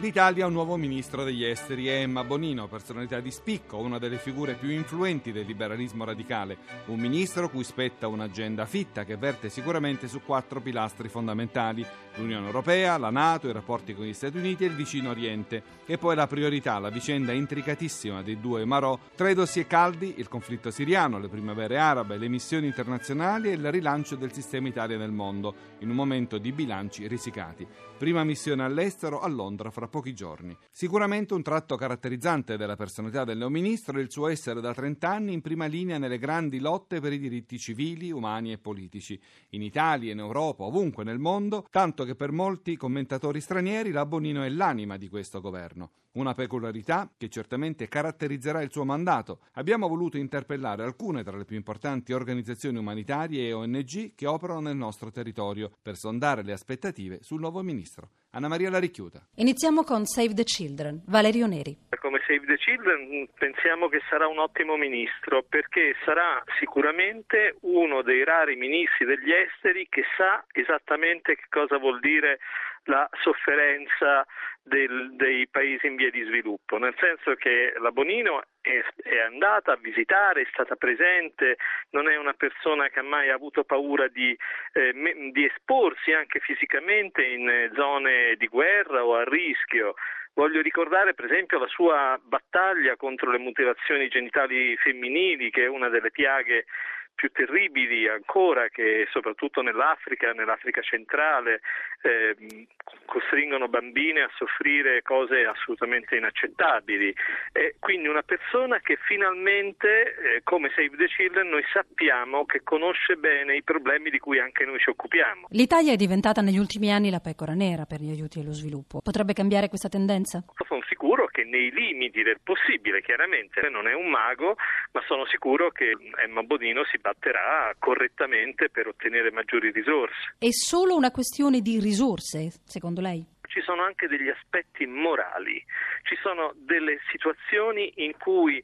L'Italia ha un nuovo ministro degli esteri, Emma Bonino, personalità di spicco, una delle figure più influenti del liberalismo radicale. Un ministro cui spetta un'agenda fitta che verte sicuramente su quattro pilastri fondamentali: l'Unione Europea, la Nato, i rapporti con gli Stati Uniti e il vicino Oriente. E poi la priorità, la vicenda intricatissima dei due Marò, tra i dossier caldi, il conflitto siriano, le primavere arabe, le missioni internazionali e il rilancio del sistema Italia nel mondo, in un momento di bilanci risicati. Prima missione all'estero a Londra fra pochi giorni. Sicuramente un tratto caratterizzante della personalità del neoministro è il suo essere da 30 anni in prima linea nelle grandi lotte per i diritti civili, umani e politici, in Italia, in Europa, ovunque nel mondo, tanto che per molti commentatori stranieri la Bonino è l'anima di questo governo. Una peculiarità che certamente caratterizzerà il suo mandato. Abbiamo voluto interpellare alcune tra le più importanti organizzazioni umanitarie e ONG che operano nel nostro territorio per sondare le aspettative sul nuovo ministro. Anna Maria Laricchiuta. Iniziamo con Save the Children. Valerio Neri. Come Save the Children pensiamo che sarà un ottimo ministro perché sarà sicuramente uno dei rari ministri degli esteri che sa esattamente che cosa vuol dire la sofferenza del, dei paesi in via di sviluppo, nel senso che la Bonino è, è, andata a visitare, è stata presente, non è una persona che ha mai avuto paura di, eh, di esporsi anche fisicamente in zone di guerra o a rischio. Voglio ricordare per esempio la sua battaglia contro le mutilazioni genitali femminili, che è una delle piaghe più terribili ancora che soprattutto nell'Africa, nell'Africa centrale, eh, costringono bambine a soffrire cose assolutamente inaccettabili. E quindi una persona che finalmente, eh, come Save the Children, noi sappiamo che conosce bene i problemi di cui anche noi ci occupiamo. L'Italia è diventata negli ultimi anni la pecora nera per gli aiuti allo sviluppo. Potrebbe cambiare questa tendenza? Sicuro che nei limiti del possibile, chiaramente non è un mago, ma sono sicuro che Emma Bodino si batterà correttamente per ottenere maggiori risorse. È solo una questione di risorse, secondo lei? Ci sono anche degli aspetti morali, ci sono delle situazioni in cui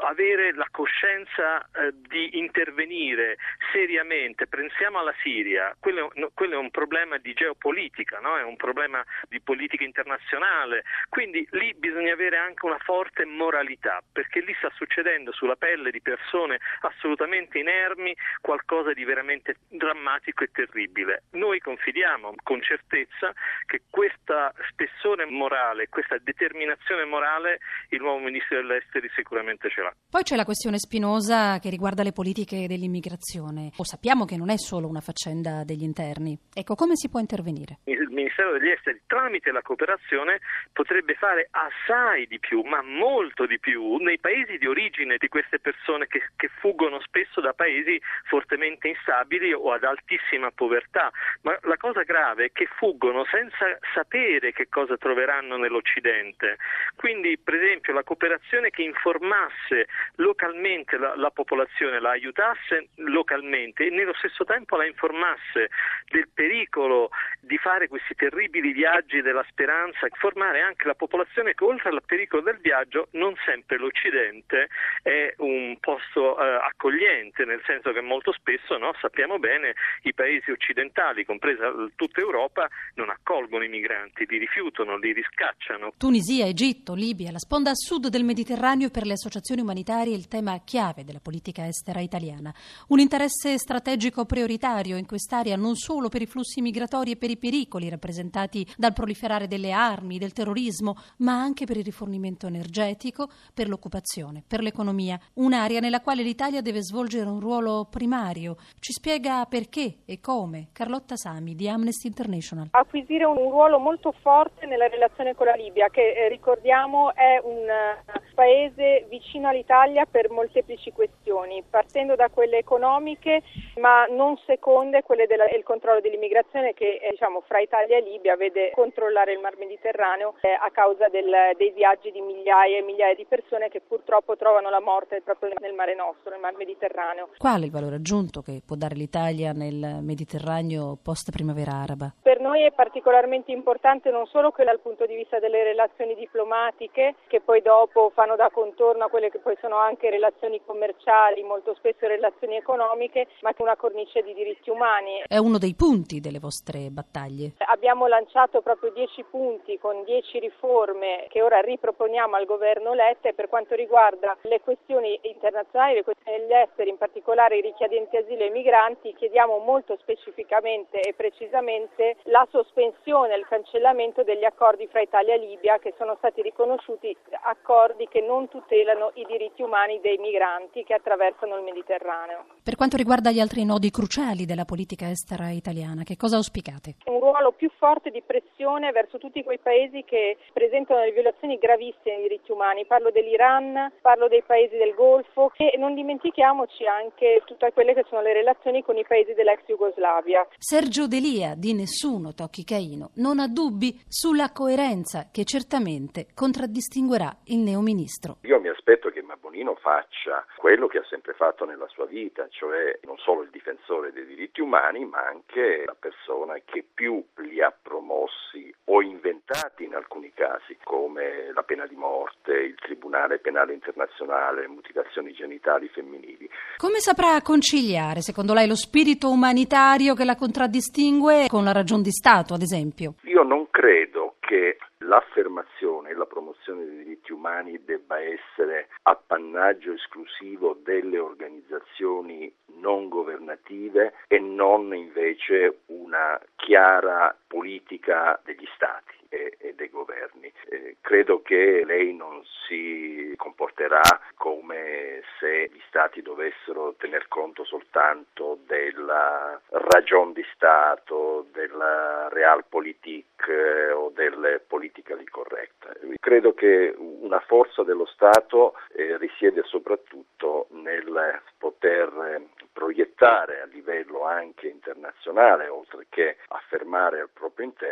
avere la coscienza eh, di intervenire seriamente, pensiamo alla Siria, quello, quello è un problema di geopolitica, no? è un problema di politica internazionale, quindi lì bisogna avere anche una forte moralità, perché lì sta succedendo sulla pelle di persone assolutamente inermi qualcosa di veramente drammatico e terribile. Noi confidiamo con certezza che questa spessore morale, questa determinazione morale il nuovo ministro degli esteri sicuramente ce l'ha. Poi c'è la questione spinosa che riguarda le politiche dell'immigrazione. O sappiamo che non è solo una faccenda degli interni. Ecco, come si può intervenire? Il Ministero degli Esteri tramite la cooperazione potrebbe fare assai di più, ma molto di più, nei paesi di origine di queste persone che, che fuggono spesso da paesi fortemente instabili o ad altissima povertà. Ma la cosa grave è che fuggono senza sapere che cosa troveranno nell'Occidente. Quindi, per esempio, la cooperazione che informasse localmente la, la popolazione, la aiutasse localmente e nello stesso tempo la informasse del pericolo di fare questi terribili viaggi della speranza, informare anche la popolazione che oltre al pericolo del viaggio non sempre l'Occidente è un posto eh, accogliente, nel senso che molto spesso no, sappiamo bene i paesi occidentali, compresa tutta Europa, non accolgono i migranti, li rifiutano, li riscacciano. Tunisia, Egitto, Libia, la sponda a sud del Mediterraneo per le associazioni umanitarie è il tema chiave della politica estera italiana. Un interesse strategico prioritario in quest'area non solo per i flussi migratori e per i pericoli rappresentati dal proliferare delle armi, del terrorismo, ma anche per il rifornimento energetico, per l'occupazione, per l'economia. Un'area nella quale l'Italia deve svolgere un ruolo primario. Ci spiega perché e come Carlotta Sami di Amnesty International. Acquisire un ruolo molto forte nella relazione con la Libia, che eh, ricordiamo è un uh, paese vicino all'Italia per molteplici questioni, partendo da quelle economiche, ma non seconde quelle del controllo dell'immigrazione che eh, diciamo, fra Italia e Libia vede controllare il Mar Mediterraneo eh, a causa del, dei viaggi di migliaia e migliaia di persone che purtroppo trovano la morte proprio nel Mare Nostro, nel Mar Mediterraneo. Qual è il valore aggiunto che può dare l'Italia nel Mediterraneo post primavera araba? Per noi è particolarmente importante non solo quella dal punto di vista delle relazioni diplomatiche, che poi dopo fanno da contorno a quelle che poi sono anche relazioni commerciali, molto spesso relazioni economiche, ma anche una cornice di diritti umani. È uno dei punti delle vostre battaglie. Abbiamo lanciato proprio dieci punti con dieci riforme che ora riproponiamo al governo Letta e per quanto riguarda le questioni internazionali, le questioni degli esteri, in particolare i richiedenti asilo e i migranti, chiediamo molto specificamente e precisamente la sospensione e il cancellamento degli accordi fra Italia e Libia che sono stati riconosciuti accordi che non tutelano i diritti umani dei migranti che attraversano il Mediterraneo. Per quanto riguarda gli altri nodi cruciali della politica estera italiana, che cosa auspicate? Un ruolo più forte di pressione verso tutti quei paesi che presentano le violazioni gravissime dei diritti umani. Parlo dell'Iran, parlo dei paesi del Golfo e non dimentichiamoci anche tutte quelle che sono le relazioni con i paesi dell'ex Jugoslavia. Sergio Delia di Nessuno Tocchi Caino non ha dubbi sulla coerenza che certamente contraddistinguerà il neoministro. Io mi aspetto che Bonino faccia quello che ha sempre fatto nella sua vita, cioè non solo il difensore dei diritti umani, ma anche la persona che più li ha promossi o inventati in alcuni casi, come la pena di morte, il Tribunale Penale Internazionale, le mutilazioni genitali femminili. Come saprà conciliare, secondo lei, lo spirito umanitario che la contraddistingue con la ragion di Stato, ad esempio? Io non credo che l'affermazione e la promozione dei diritti umani debba essere appannaggio esclusivo delle organizzazioni non governative e non invece una chiara politica degli Stati e, e dei governi. Eh, credo che lei non si comporterà come se gli Stati dovessero tener conto soltanto della ragion di Stato, della realpolitik eh, o del politically correct. Credo che una forza dello Stato eh, risiede soprattutto nel poter proiettare a livello anche internazionale, oltre che affermare al proprio interno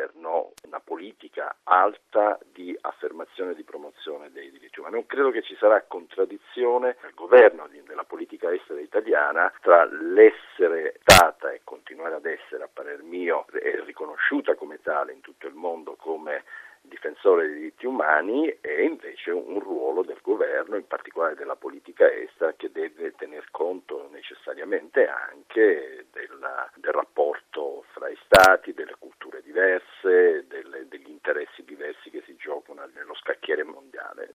ci sarà contraddizione nel governo, nella politica estera italiana, tra l'essere stata e continuare ad essere, a parer mio, riconosciuta come tale in tutto il mondo come difensore dei diritti umani e invece un ruolo del governo, in particolare della politica estera, che deve tener conto necessariamente anche della, del rapporto fra i Stati, delle culture diverse, delle, degli interessi diversi che si giocano nello scacchiere mondiale.